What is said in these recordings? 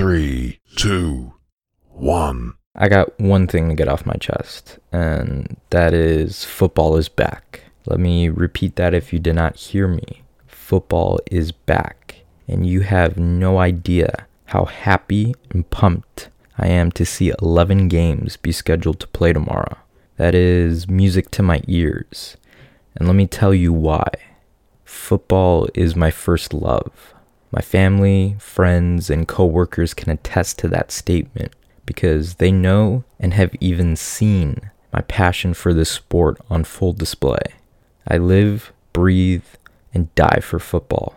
Three, two, one. I got one thing to get off my chest, and that is football is back. Let me repeat that if you did not hear me. Football is back, and you have no idea how happy and pumped I am to see 11 games be scheduled to play tomorrow. That is music to my ears. And let me tell you why. Football is my first love. My family, friends, and coworkers can attest to that statement because they know and have even seen my passion for this sport on full display. I live, breathe, and die for football.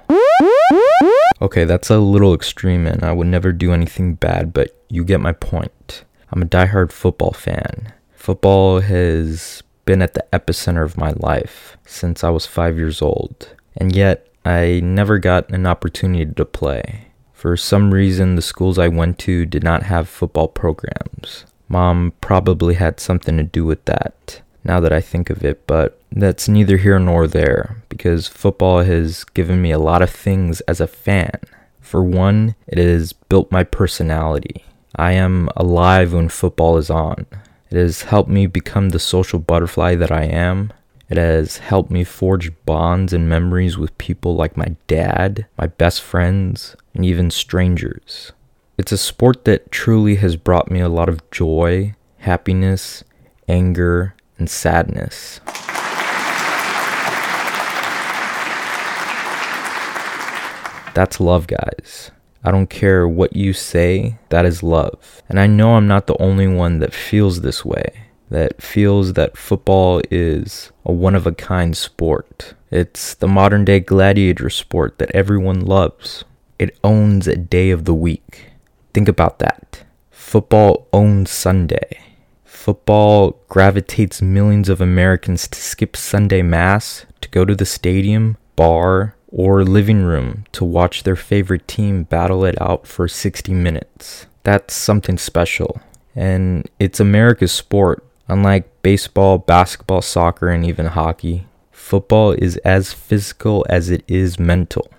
Okay, that's a little extreme, and I would never do anything bad, but you get my point. I'm a diehard football fan. Football has been at the epicenter of my life since I was five years old, and yet I never got an opportunity to play. For some reason, the schools I went to did not have football programs. Mom probably had something to do with that, now that I think of it, but that's neither here nor there, because football has given me a lot of things as a fan. For one, it has built my personality. I am alive when football is on. It has helped me become the social butterfly that I am. It has helped me forge bonds and memories with people like my dad, my best friends, and even strangers. It's a sport that truly has brought me a lot of joy, happiness, anger, and sadness. That's love, guys. I don't care what you say, that is love. And I know I'm not the only one that feels this way that feels that football is a one of a kind sport. It's the modern day gladiator sport that everyone loves. It owns a day of the week. Think about that. Football owns Sunday. Football gravitates millions of Americans to skip Sunday Mass, to go to the stadium, bar, or living room to watch their favorite team battle it out for 60 minutes. That's something special. And it's America's sport Unlike baseball, basketball, soccer, and even hockey, football is as physical as it is mental.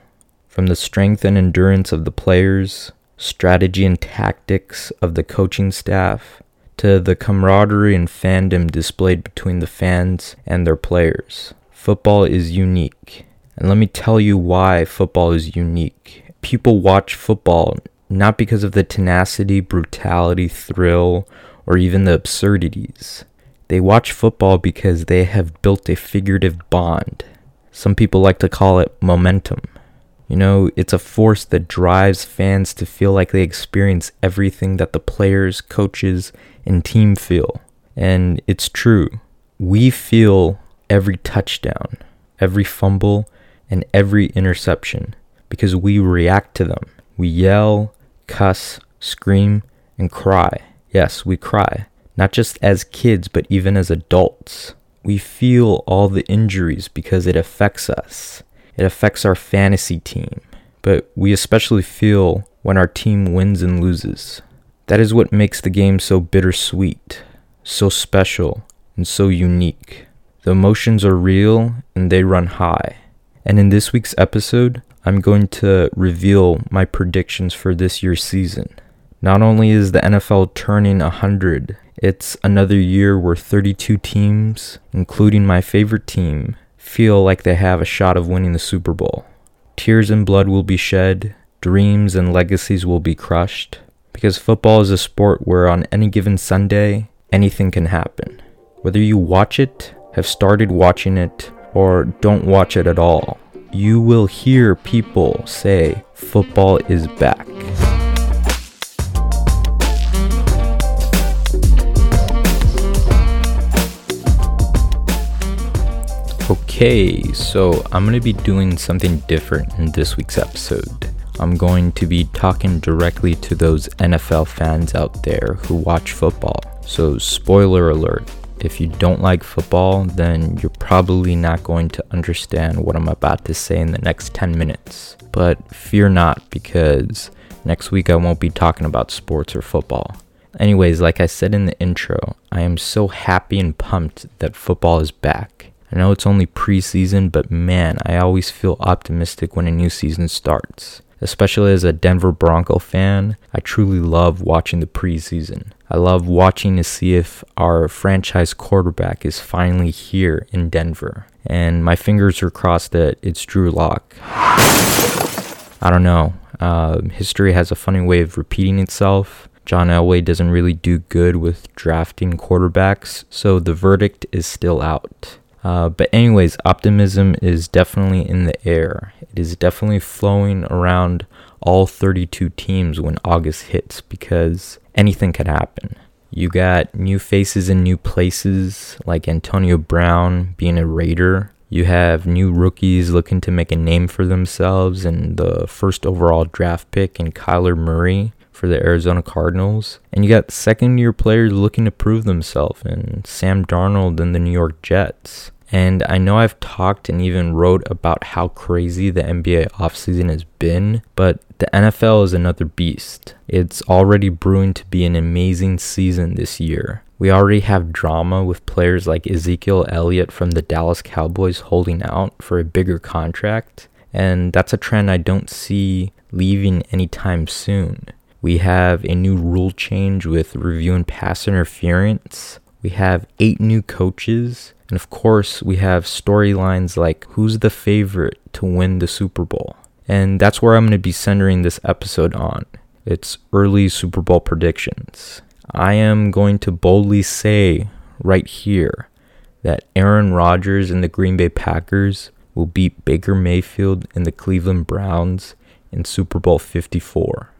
From the strength and endurance of the players, strategy and tactics of the coaching staff, to the camaraderie and fandom displayed between the fans and their players. Football is unique. And let me tell you why football is unique. People watch football not because of the tenacity, brutality, thrill, or even the absurdities. They watch football because they have built a figurative bond. Some people like to call it momentum. You know, it's a force that drives fans to feel like they experience everything that the players, coaches, and team feel. And it's true. We feel every touchdown, every fumble, and every interception because we react to them. We yell, cuss, scream, and cry. Yes, we cry, not just as kids, but even as adults. We feel all the injuries because it affects us. It affects our fantasy team, but we especially feel when our team wins and loses. That is what makes the game so bittersweet, so special, and so unique. The emotions are real and they run high. And in this week's episode, I'm going to reveal my predictions for this year's season. Not only is the NFL turning 100, it's another year where 32 teams, including my favorite team, feel like they have a shot of winning the Super Bowl. Tears and blood will be shed, dreams and legacies will be crushed, because football is a sport where on any given Sunday, anything can happen. Whether you watch it, have started watching it, or don't watch it at all, you will hear people say football is back. Okay, so I'm going to be doing something different in this week's episode. I'm going to be talking directly to those NFL fans out there who watch football. So, spoiler alert if you don't like football, then you're probably not going to understand what I'm about to say in the next 10 minutes. But fear not, because next week I won't be talking about sports or football. Anyways, like I said in the intro, I am so happy and pumped that football is back. I know it's only preseason, but man, I always feel optimistic when a new season starts, Especially as a Denver Bronco fan, I truly love watching the preseason. I love watching to see if our franchise quarterback is finally here in Denver. And my fingers are crossed that it's Drew Lock. I don't know. Uh, history has a funny way of repeating itself. John Elway doesn't really do good with drafting quarterbacks, so the verdict is still out. Uh, but, anyways, optimism is definitely in the air. It is definitely flowing around all 32 teams when August hits because anything can happen. You got new faces in new places, like Antonio Brown being a Raider. You have new rookies looking to make a name for themselves, and the first overall draft pick in Kyler Murray for the Arizona Cardinals. And you got second year players looking to prove themselves, in Sam Darnold and the New York Jets. And I know I've talked and even wrote about how crazy the NBA offseason has been, but the NFL is another beast. It's already brewing to be an amazing season this year. We already have drama with players like Ezekiel Elliott from the Dallas Cowboys holding out for a bigger contract, and that's a trend I don't see leaving anytime soon. We have a new rule change with review and pass interference. We have eight new coaches and of course, we have storylines like who's the favorite to win the Super Bowl? And that's where I'm going to be centering this episode on. It's early Super Bowl predictions. I am going to boldly say right here that Aaron Rodgers and the Green Bay Packers will beat Baker Mayfield and the Cleveland Browns in Super Bowl 54.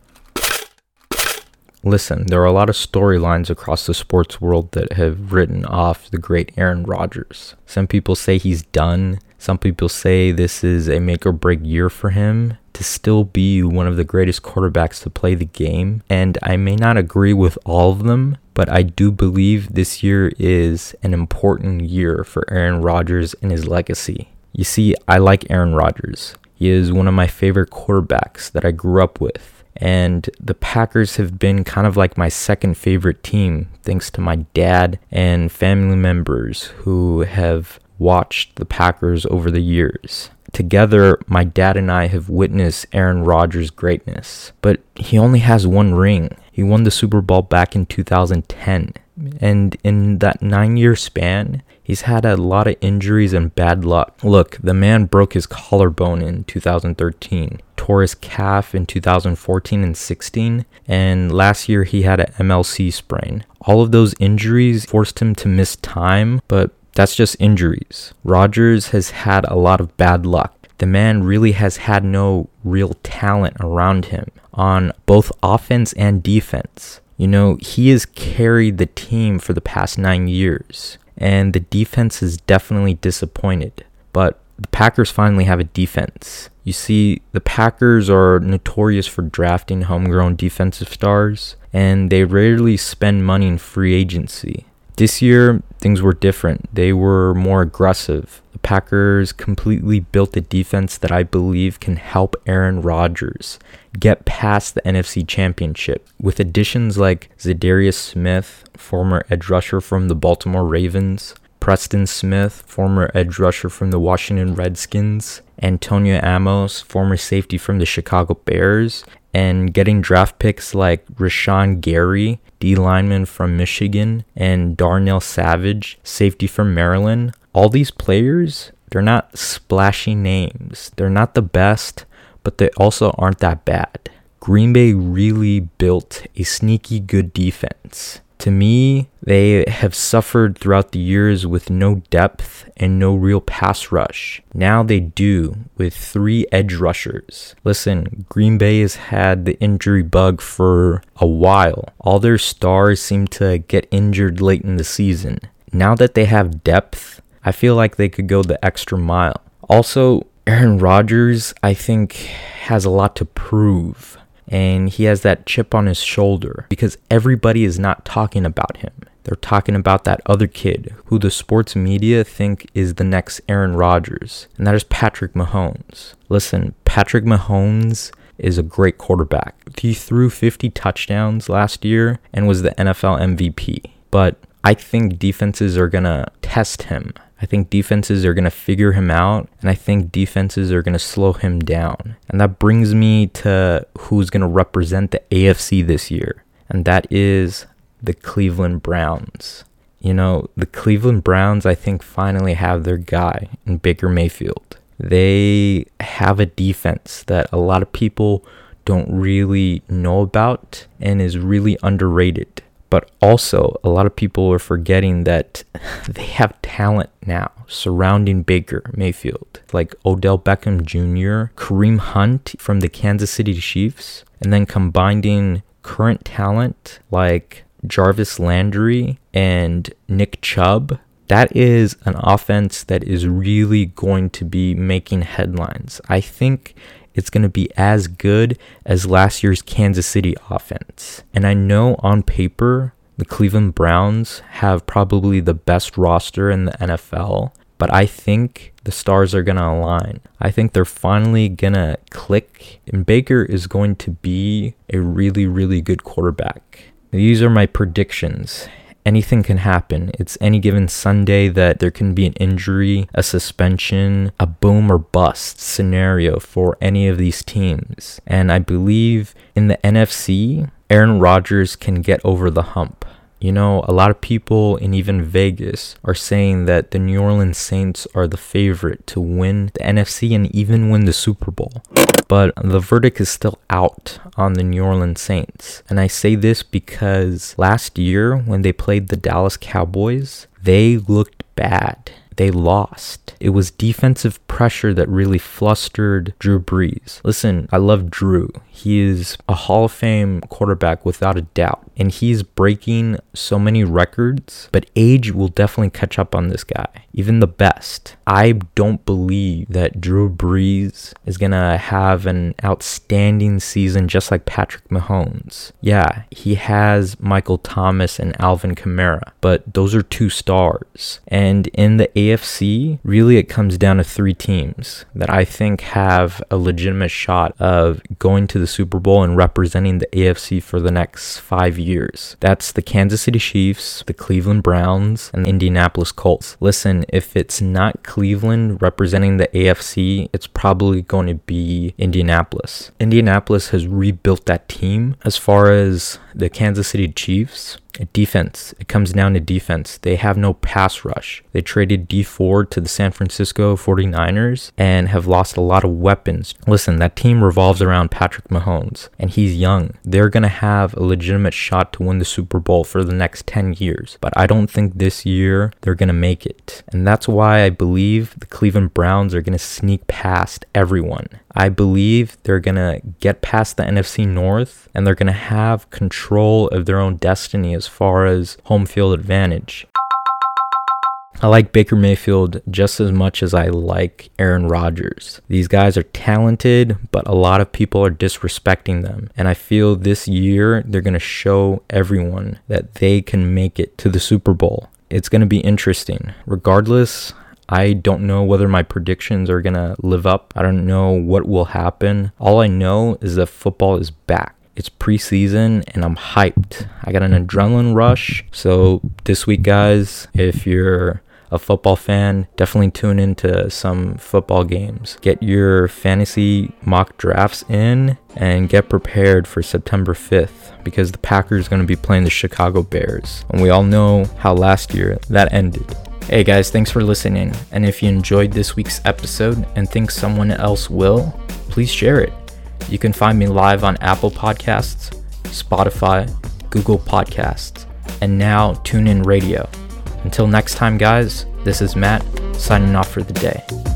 Listen, there are a lot of storylines across the sports world that have written off the great Aaron Rodgers. Some people say he's done. Some people say this is a make or break year for him to still be one of the greatest quarterbacks to play the game. And I may not agree with all of them, but I do believe this year is an important year for Aaron Rodgers and his legacy. You see, I like Aaron Rodgers. He is one of my favorite quarterbacks that I grew up with. And the Packers have been kind of like my second favorite team, thanks to my dad and family members who have watched the Packers over the years. Together, my dad and I have witnessed Aaron Rodgers' greatness, but he only has one ring. He won the Super Bowl back in 2010. And in that nine year span, he's had a lot of injuries and bad luck. Look, the man broke his collarbone in 2013, tore his calf in 2014 and 16, and last year he had an MLC sprain. All of those injuries forced him to miss time, but that's just injuries. Rodgers has had a lot of bad luck. The man really has had no real talent around him on both offense and defense. You know, he has carried the team for the past nine years, and the defense is definitely disappointed. But the Packers finally have a defense. You see, the Packers are notorious for drafting homegrown defensive stars, and they rarely spend money in free agency. This year, things were different. They were more aggressive. The Packers completely built a defense that I believe can help Aaron Rodgers get past the NFC Championship. With additions like Za'Darius Smith, former edge rusher from the Baltimore Ravens, Preston Smith, former edge rusher from the Washington Redskins, Antonio Amos, former safety from the Chicago Bears, and getting draft picks like Rashan Gary, D lineman from Michigan, and Darnell Savage, safety from Maryland. All these players, they're not splashy names. They're not the best, but they also aren't that bad. Green Bay really built a sneaky good defense. To me, they have suffered throughout the years with no depth and no real pass rush. Now they do with three edge rushers. Listen, Green Bay has had the injury bug for a while. All their stars seem to get injured late in the season. Now that they have depth, I feel like they could go the extra mile. Also, Aaron Rodgers, I think, has a lot to prove and he has that chip on his shoulder because everybody is not talking about him. They're talking about that other kid who the sports media think is the next Aaron Rodgers, and that is Patrick Mahomes. Listen, Patrick Mahomes is a great quarterback. He threw 50 touchdowns last year and was the NFL MVP. But I think defenses are going to test him. I think defenses are going to figure him out, and I think defenses are going to slow him down. And that brings me to who's going to represent the AFC this year, and that is the Cleveland Browns. You know, the Cleveland Browns, I think, finally have their guy in Baker Mayfield. They have a defense that a lot of people don't really know about and is really underrated. But also, a lot of people are forgetting that they have talent now surrounding Baker Mayfield, like Odell Beckham Jr., Kareem Hunt from the Kansas City Chiefs, and then combining current talent like Jarvis Landry and Nick Chubb. That is an offense that is really going to be making headlines. I think it's going to be as good as last year's Kansas City offense. And I know on paper, the Cleveland Browns have probably the best roster in the NFL, but I think the stars are going to align. I think they're finally going to click, and Baker is going to be a really, really good quarterback. These are my predictions anything can happen. It's any given Sunday that there can be an injury, a suspension, a boom or bust scenario for any of these teams. And I believe in the NFC, Aaron Rodgers can get over the hump. You know, a lot of people and even Vegas are saying that the New Orleans Saints are the favorite to win the NFC and even win the Super Bowl. But the verdict is still out on the New Orleans Saints. And I say this because last year when they played the Dallas Cowboys, they looked bad they lost. It was defensive pressure that really flustered Drew Brees. Listen, I love Drew. He is a Hall of Fame quarterback without a doubt, and he's breaking so many records, but age will definitely catch up on this guy, even the best. I don't believe that Drew Brees is going to have an outstanding season just like Patrick Mahomes. Yeah, he has Michael Thomas and Alvin Kamara, but those are two stars. And in the AFC, really it comes down to three teams that I think have a legitimate shot of going to the Super Bowl and representing the AFC for the next five years. That's the Kansas City Chiefs, the Cleveland Browns, and the Indianapolis Colts. Listen, if it's not Cleveland representing the AFC, it's probably going to be Indianapolis. Indianapolis has rebuilt that team as far as the Kansas City Chiefs defense. It comes down to defense. They have no pass rush. They traded Dee Ford to the San Francisco 49ers and have lost a lot of weapons. Listen, that team revolves around Patrick Mahomes, and he's young. They're going to have a legitimate shot to win the Super Bowl for the next 10 years, but I don't think this year they're going to make it. And that's why I believe the Cleveland Browns are going to sneak past everyone. I believe they're going to get past the NFC North and they're going to have control of their own destiny as far as home field advantage. I like Baker Mayfield just as much as I like Aaron Rodgers. These guys are talented, but a lot of people are disrespecting them. And I feel this year they're going to show everyone that they can make it to the Super Bowl. It's going to be interesting. Regardless, I don't know whether my predictions are going to live up. I don't know what will happen. All I know is that football is back. It's preseason and I'm hyped. I got an adrenaline rush. So, this week, guys, if you're a football fan, definitely tune into some football games. Get your fantasy mock drafts in and get prepared for September 5th because the Packers are going to be playing the Chicago Bears. And we all know how last year that ended. Hey guys, thanks for listening. And if you enjoyed this week's episode and think someone else will, please share it. You can find me live on Apple Podcasts, Spotify, Google Podcasts, and now TuneIn Radio. Until next time, guys, this is Matt signing off for the day.